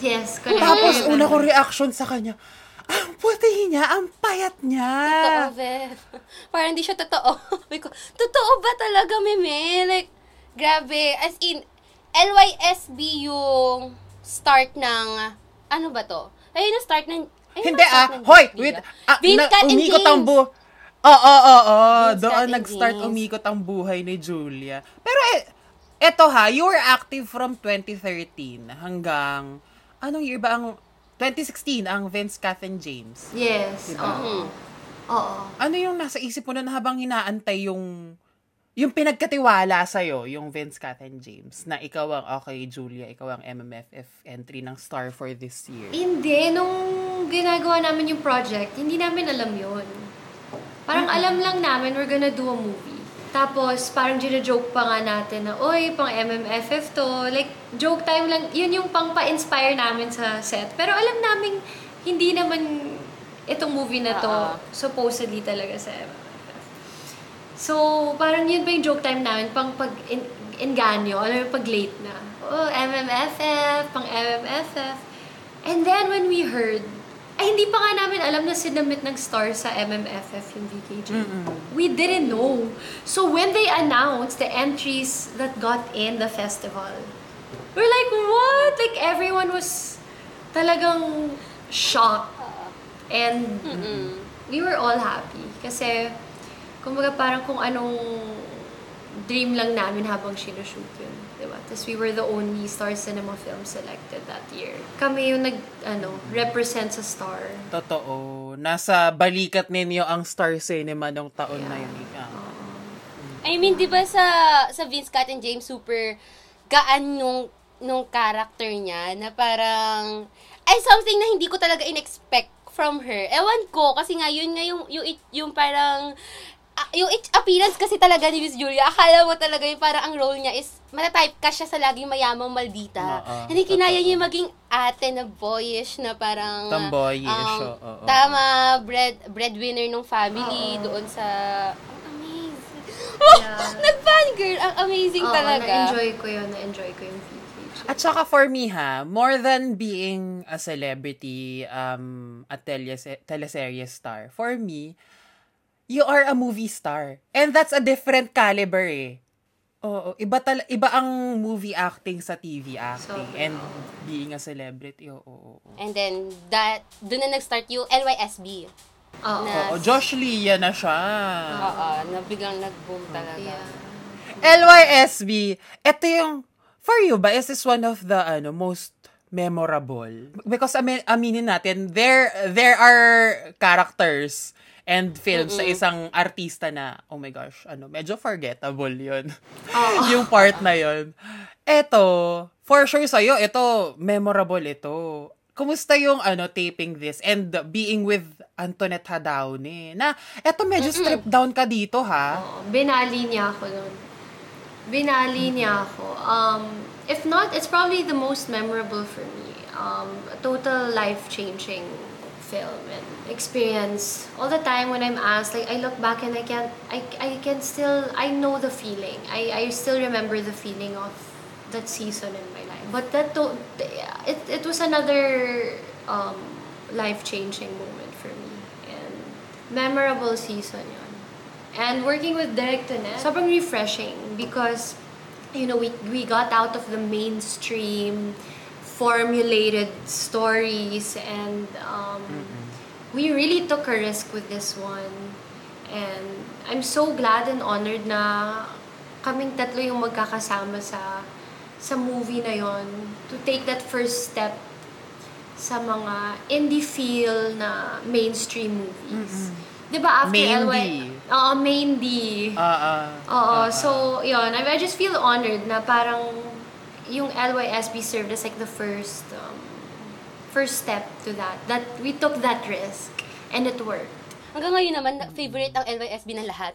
Yes, correct. Tapos, una ko reaction sa kanya, ang puti niya, ang payat niya. Totoo, Bev. Parang hindi siya totoo. Totoo ba talaga, Meme? Like, grabe. As in, LYSB yung start ng, ano ba to? Ayun yung start ng, ayun Hindi ang start ah, ng hoy, wait, ah, na, umikot ang bu... Oo, oo, oo. Doon nag-start umikot ang buhay ni Julia. Pero eh, eto ha, you were active from 2013 hanggang, anong year ba ang, 2016 ang Vince, Kath, and James. Yes, Diba? oo. Oo. Ano yung nasa isip mo nun habang hinaantay yung yung pinagkatiwala sa'yo, yung Vince, Kath, and James, na ikaw ang, okay, Julia, ikaw ang MMFF entry ng star for this year. Hindi, nung ginagawa namin yung project, hindi namin alam yun. Parang alam lang namin, we're gonna do a movie. Tapos, parang gina-joke pa nga natin na, oy, pang MMFF to. Like, joke time lang. Yun yung pang pa-inspire namin sa set. Pero alam namin, hindi naman itong movie na to Oo. supposedly talaga sa MMFF. So, parang yun pa yung joke time namin, pang pag-enganyo, alam mo, pag late na. Oh, MMFF, pang MMFF. And then, when we heard, ay, hindi pa nga namin alam na sinamit ng star sa MMFF yung VKJ. We didn't know. So, when they announced the entries that got in the festival, we're like, what? Like, everyone was talagang shocked. And we were all happy. Kasi, kumbaga parang kung anong dream lang namin habang sinushoot yun. Diba? Tapos we were the only Star Cinema film selected that year. Kami yung nag, ano, represent sa Star. Totoo. Nasa balikat ninyo ang Star Cinema nung taon na yun. Ika. I mean, di ba sa, sa Vince Cat and James, super gaan nung, nung character niya na parang, ay something na hindi ko talaga in-expect from her. Ewan ko, kasi nga, yun nga yung, yung, yung parang, ah, yung it- appearance kasi talaga ni Miss Julia, akala mo talaga yung parang ang role niya is, matatype ka siya sa laging mayamang maldita. Oo, Hindi kinaya niya maging ate na boyish na parang... Tomboyish, um, oo, oo. Tama, bread, breadwinner ng family doon sa... Amazing. Yeah. Nag-fangirl. Ang amazing Oo, talaga. na-enjoy ko yun. Na-enjoy ko yung. At saka for me ha, more than being a celebrity, um, a telese- teleserye star, for me, you are a movie star. And that's a different caliber eh. Oo, iba tal iba ang movie acting sa TV acting Sobra. and being a celebrity. Oo, oo, oo. And then, that, doon na nag-start yung LYSB. Oo. Na- Oo, Josh Lia na siya. Oo, na biglang nag-boom talaga. Yeah. LYSB, ito yung, for you ba, is this one of the, ano, most memorable? Because, amin, aminin natin, there, there are characters and films sa isang artista na, oh my gosh, ano, medyo forgettable yun. yung part na yun. Eto, for sure sa'yo, ito, memorable ito. Kumusta yung ano taping this and being with Antoinette Hadaone na eto medyo strip down ka dito ha Oo, binali niya ako nun. Binali niya ako. Um, if not, it's probably the most memorable for me. Um, a total life-changing film and experience. All the time when I'm asked, like, I look back and I can't, I, I can still, I know the feeling. I, I still remember the feeling of that season in my life. But that, it, it was another um, life-changing moment for me. And memorable season yun. And working with Derek Tonet, sobrang refreshing because, you know, we, we got out of the mainstream formulated stories and um, we really took a risk with this one. And I'm so glad and honored na kaming tatlo yung magkakasama sa sa movie na yon to take that first step sa mga indie feel na mainstream movies. 'Di ba after Maindy. LY Oo, maindy. Ah, ah. Oo, so yun, I, I just feel honored na parang yung LYSB served as like the first um, first step to that. That we took that risk and it worked. Hanggang ngayon naman, na- favorite ang LYSB ng lahat.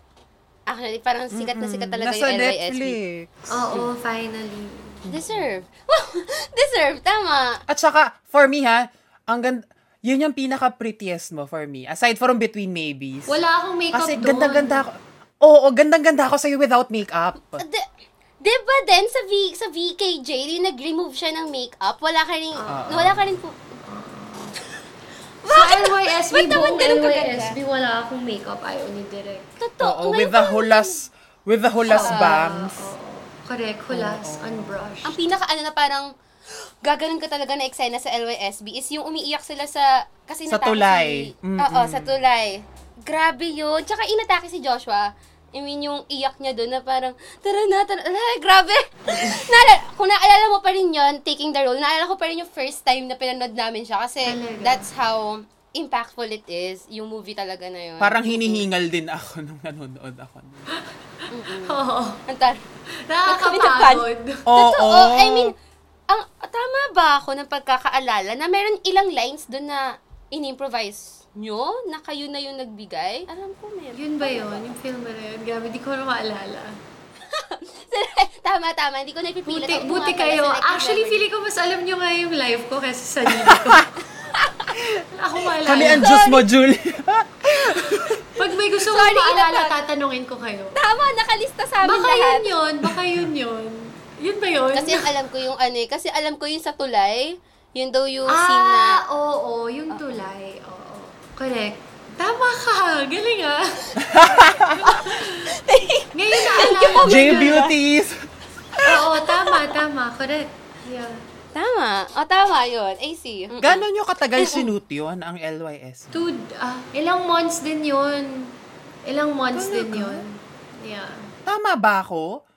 Actually, parang sikat na sikat talaga Nasa yung LYSB. Netflix. Oo, finally. Deserve. Deserve, tama. At saka, for me ha, ang ganda, yun yung pinaka-prettiest mo for me. Aside from Between Maybes. Wala akong makeup Kasi doon. ganda-ganda ako. Oo, gandang-ganda ako sa'yo without makeup. De, di ba din sa, v, sa VKJ, yung nag-remove siya ng makeup, wala ka rin, wala ka rin po. Sa LYSB, Ba't naman buong ganun kaganda? LYSB, wala akong makeup. Ayaw ni Direk. Totoo. Oo, ngayon with the hulas, with the hulas bangs. Oo. Correct, hulas, unbrushed. Ang pinaka ano na parang, gaganon ka talaga na eksena sa LYSB is yung umiiyak sila sa, kasi Sa natake tulay. Si, Mm-mm. Oo, sa tulay. Grabe yun. Tsaka inatake si Joshua. I mean, yung iyak niya doon na parang, tara na, tara Ay, grabe! Naala, kung naalala mo pa rin yun, taking the role, naalala ko pa rin yung first time na pinanood namin siya kasi Talaga? that's how impactful it is, yung movie talaga na yun. Parang hinihingal din ako nung nanonood ako. Oo. Ang tar- Nakakapagod. Oo. Totoo. I mean, ang tama ba ako ng pagkakaalala na meron ilang lines doon na in-improvise nyo na kayo na yung nagbigay? Alam ko meron. Yun ba yun? Yung film na yun? Grabe, di ko na maalala. tama, tama. Hindi ko napipilit. Buti, Ako buti kayo. Actually, memory. feeling ko mas alam nyo nga yung live ko kaysa sa sarili ko. Wala akong maalala. Kami ang Diyos mo, Julie. Pag may gusto mo Sorry, tatanungin ko kayo. Tama, nakalista sa amin Baka lahat. yun yun. Baka yun yun. Yun ba yun? Kasi alam ko yung ano eh. Kasi alam ko yung sa tulay. Yun daw yung scene na... Ah, oo, yung tulay. Oo. Correct. Tama ka. Galing ah. Ngayon naalala. J-Beauties. Oo, tama, tama. Correct. Yeah. Tama. O, tama yun. AC. Gano'n nyo katagal sinut yun, ang LYS? Two, ah, ilang months din yun. Ilang months din yun. Yeah. Tama ba ako?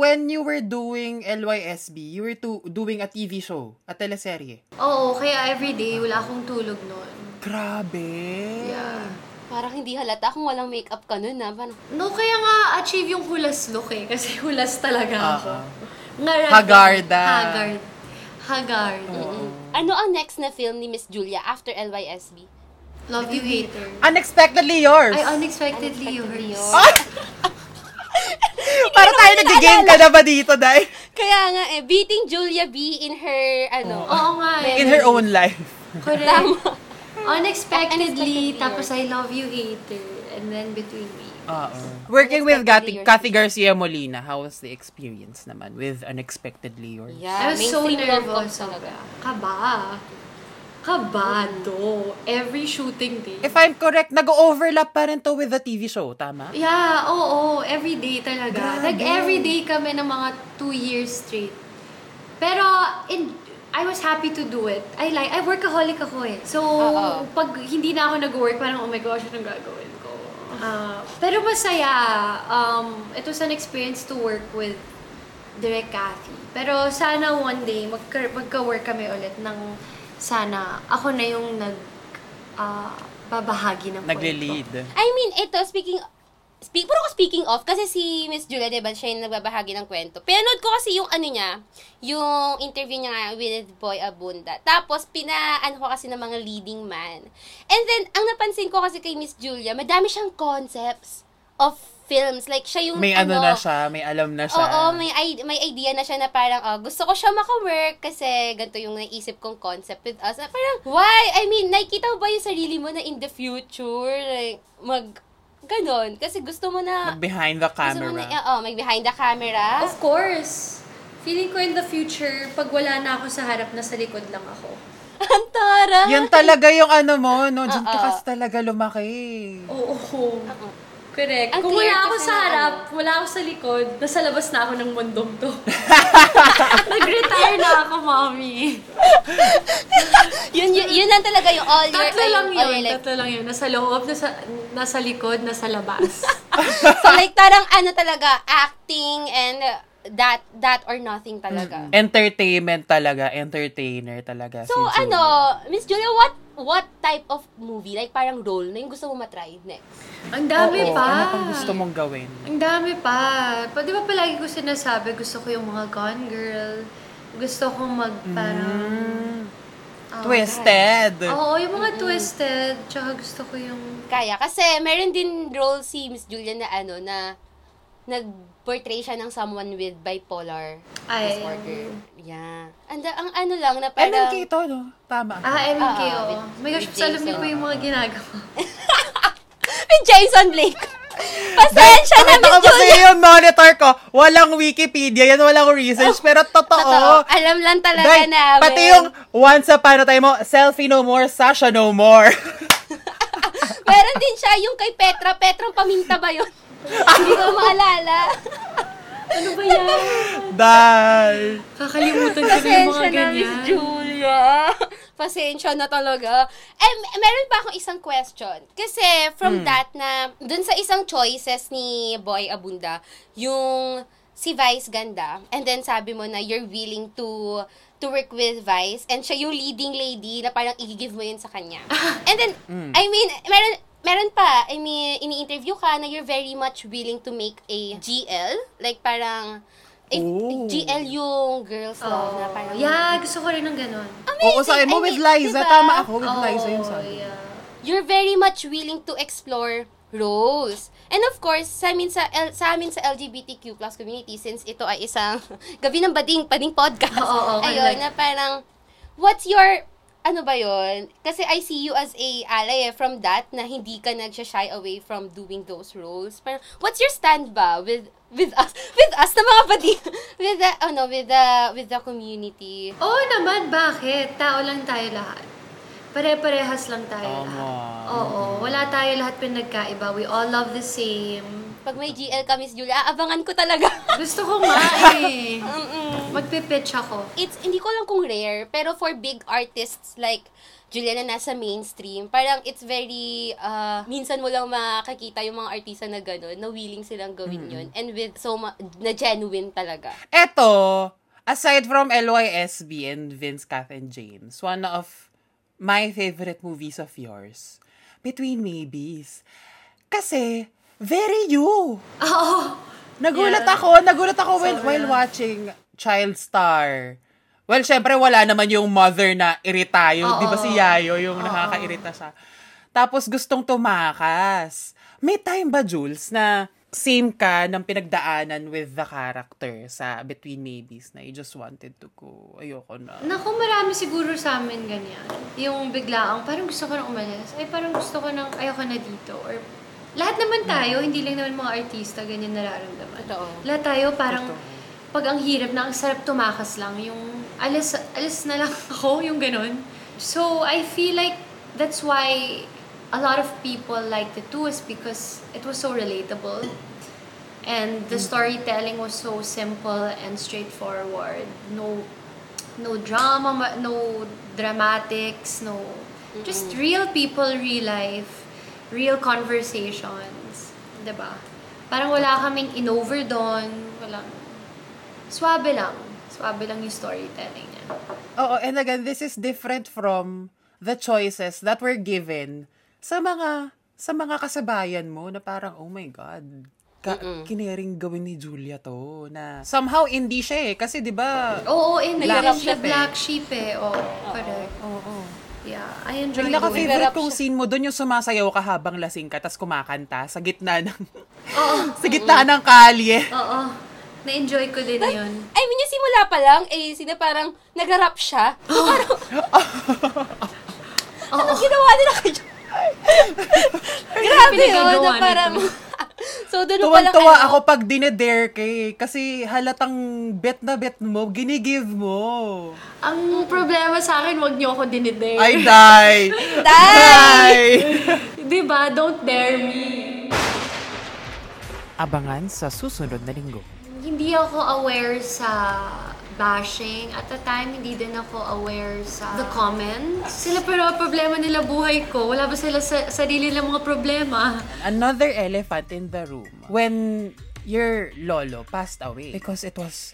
When you were doing LYSB, you were to, doing a TV show, a teleserye. Oo, kaya everyday, wala akong tulog noon. Grabe. Yeah. Parang hindi halata kung walang makeup ka nun, ha? Parang, No, kaya nga achieve yung hulas look eh. Kasi hulas talaga ako. Ah, Ngarag- Hagarda. Haggard. Haggard. ano ang next na film ni Miss Julia after LYSB? Love You Hater. Unexpectedly yours. Ay, unexpectedly, Unexpectedly yours. yours. Para tayo nag-game ka na ba dito, Day? Kaya nga eh, beating Julia B in her, ano, Oo nga eh. In her own life. Correct. Unexpectedly, Unexpectedly tapos. I Love You Hater. And then Between Me. Oo. Working with Unexpectedly Kathy, Garcia Molina, how was the experience naman with Unexpectedly Yours? yeah, I was so mainstream rom-com nervous. talaga. Kaba. Kabado. Every shooting day. If I'm correct, nag-overlap pa rin to with the TV show, tama? Yeah, oo, every day talaga. Grabe. Like, every day kami ng mga two years straight. Pero, in, I was happy to do it. I like, I workaholic ako eh. So, Oo. pag hindi na ako nag-work, parang, oh my gosh, anong gagawin ko? Ah, pero masaya. Um, it was an experience to work with Direk Cathy. Pero sana one day, magka, magka-work kami ulit ng sana ako na yung nag ah, babahagi ng kwento. Nagle-lead. I mean, ito, speaking, speak, puro ko speaking of, kasi si Miss Julia, di ba, siya yung nagbabahagi ng kwento. Pinanood ko kasi yung ano niya, yung interview niya nga with Boy Abunda. Tapos, pinaan ko kasi ng mga leading man. And then, ang napansin ko kasi kay Miss Julia, madami siyang concepts of films. Like, siya yung May ano, na siya, may alam na siya. Oo, may, may idea na siya na parang, oh, gusto ko siya maka-work kasi ganito yung naisip kong concept with us. Parang, why? I mean, nakikita mo ba yung sarili mo na in the future? Like, mag, ganon. Kasi gusto mo na, Mag-behind the gusto mo camera. na, oh, mag behind the camera. Of course. Feeling ko in the future, pag wala na ako sa harap, nasa likod lang ako. Ang tara! Yan talaga yung ano mo, no? Diyan ka Oo. kasi talaga lumaki. Oo. Correct. Ang Kung wala ako sa harap, wala ako sa likod, nasa labas na ako ng mundong to. Nag-retire na ako, mommy. Yun, yun, yun lang talaga yung all your, Tatlo lang yun. Tatlo lang yun. Nasa loob, nasa, nasa likod, nasa labas. So, like, parang ano talaga, acting and uh, that, that or nothing talaga. Entertainment talaga, entertainer talaga. So, si ano, Miss Julia, what what type of movie, like parang role na yung gusto mo matry next? Ang dami Oo, pa. Ano pang gusto mong gawin? Ang dami pa. Pa, di ba palagi ko sinasabi, gusto ko yung mga Gone Girl. Gusto ko mag, parang... Mm, ah, twisted. Oo, yung mga twisted. Tsaka gusto ko yung... Kaya, kasi meron din role si Miss Julia na ano, na nag-portray siya ng someone with bipolar Ay, disorder. Yeah. And ang ano lang na parang... MLK to, no? Tama. Ah, MK, Ah, oo. with- My gosh, alam niyo pa yung mga ginagawa. With Jason Blake. Pasensya na, Miss Julia. yung monitor ko? Walang Wikipedia, yan walang research, pero totoo. Totoo. Alam lang talaga Dahil, namin. pati yung once upon a time mo, selfie no more, Sasha no more. Meron din siya yung kay Petra. Petrang paminta ba yun? Hindi ko maalala. Ano ba yan? Dahil. Kakalimutan ko na yung mga Pasensya na, Miss ganyan. Julia. Pasensya na talaga. Eh, meron pa akong isang question. Kasi from that na, dun sa isang choices ni Boy Abunda, yung si Vice ganda, and then sabi mo na you're willing to to work with Vice, and siya yung leading lady na parang i-give mo yun sa kanya. And then, I mean, meron, meron pa, I mean, ini-interview ka na you're very much willing to make a GL, like parang, if, Oh. GL yung girls love na parang, Yeah, gusto ko rin ng ganun. amazing. Oo, sa mo I with mean, Liza. diba? Tama ako with Oo, Liza yung sabi. yeah. You're very much willing to explore roles. And of course, sa amin sa, L- sa amin sa LGBTQ plus community, since ito ay isang gabi ng bading, bading podcast, Oo, oo, ayun, correct. na parang, what's your, ano ba yon? Kasi I see you as a ally eh, from that, na hindi ka nagsha-shy away from doing those roles. Parang, what's your stand ba with with us with us na mga bading with the ano with the with the community Oo naman, bakit? Tao lang tayo lahat. Pare-parehas lang tayo Tama. lahat. Oo, wala tayo lahat pinagkaiba. We all love the same. pag may GL ka Miss Julia aabangan ko talaga Gusto ko nga eh. Mm-mm. Magpipitch ako. it's hindi ko lang kung rare, pero for big artists like Julia na nasa mainstream, parang it's very, uh, minsan mo lang makakita yung mga artista na gano'n, na willing silang gawin yun. And with so ma- na genuine talaga. Eto, aside from LYSB and Vince, Kath, and James, one of my favorite movies of yours, Between Maybes. Kasi, very you. Oo. Nagulat Yeah. ako, nagulat ako when, Sobra. while watching Child Star. Well, syempre, wala naman yung mother na irita. Yung, Oo. di ba si Yayo, yung Oo. nakakairita siya. Tapos gustong tumakas. May time ba, Jules, na same ka ng pinagdaanan with the character sa Between Maybes na you just wanted to go, ayoko na. Naku, marami siguro sa amin ganyan. Yung biglaang, parang gusto ko nang umalis. Ay, parang gusto ko nang, ayoko na dito. Or, lahat naman tayo, hindi lang naman mga artista, ganyan nararamdaman. Totoo. Lahat tayo, parang, pag ang hirap na, ang sarap tumakas lang. Yung, alis, alis na lang ako, yung ganun. So, I feel like, that's why a lot of people liked it too is because it was so relatable. And the storytelling was so simple and straightforward. No no drama, ma- no dramatics, no just real people, real life, real conversations, 'di ba? Parang wala kaming inover doon, walang swabe lang. Swabe lang yung storytelling niya. Oo, and again, this is different from the choices that were given sa mga sa mga kasabayan mo na parang, oh my God, ka- kiniring gawin ni Julia to na somehow hindi siya eh kasi 'di ba Oo, and Black black, sheep eh. black sheep eh. Oo, correct. Oo. Yeah, I enjoy Yung doing naka-favorite Hirap kong siya. scene mo doon yung sumasayaw ka habang lasing ka tas kumakanta sa gitna ng sa gitna ng kalye. Oo. Na-enjoy ko din yun. I simula pa lang, eh, sina parang nag-rap siya. Parang, anong ginawa nila kayo? Grabe yun, pinagagawa na parang, so doon pa lang Tuwan-tuwa ano, ako pag dinedare ka eh. Kasi halatang bet na bet mo, ginigive mo. Ang problema sa akin, wag niyo ako dinidare. I die! Die! Di ba? Don't dare me. Abangan sa susunod na linggo. Hindi ako aware sa bashing. At the time, hindi din ako aware sa the comments. Sila pero problema nila buhay ko. Wala ba sila sa sarili nilang mga problema? Another elephant in the room. When your lolo passed away. Because it was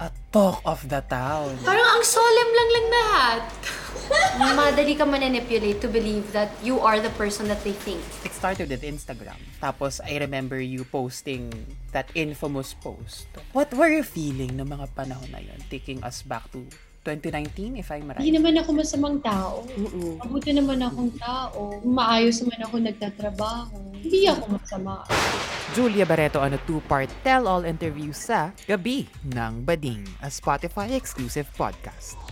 a talk of the town. Parang ang solemn lang lang lahat. Madali ka manipulate to believe that you are the person that they think. It started with Instagram. Tapos, I remember you posting that infamous post. What were you feeling ng mga panahon na yun? Taking us back to 2019, if I'm right? Hindi naman ako masamang tao. Mabuti naman akong tao. Maayos naman ako nagtatrabaho. Hindi ako masama. Julia Barreto on a two-part tell-all interview sa Gabi ng Bading, a Spotify exclusive podcast.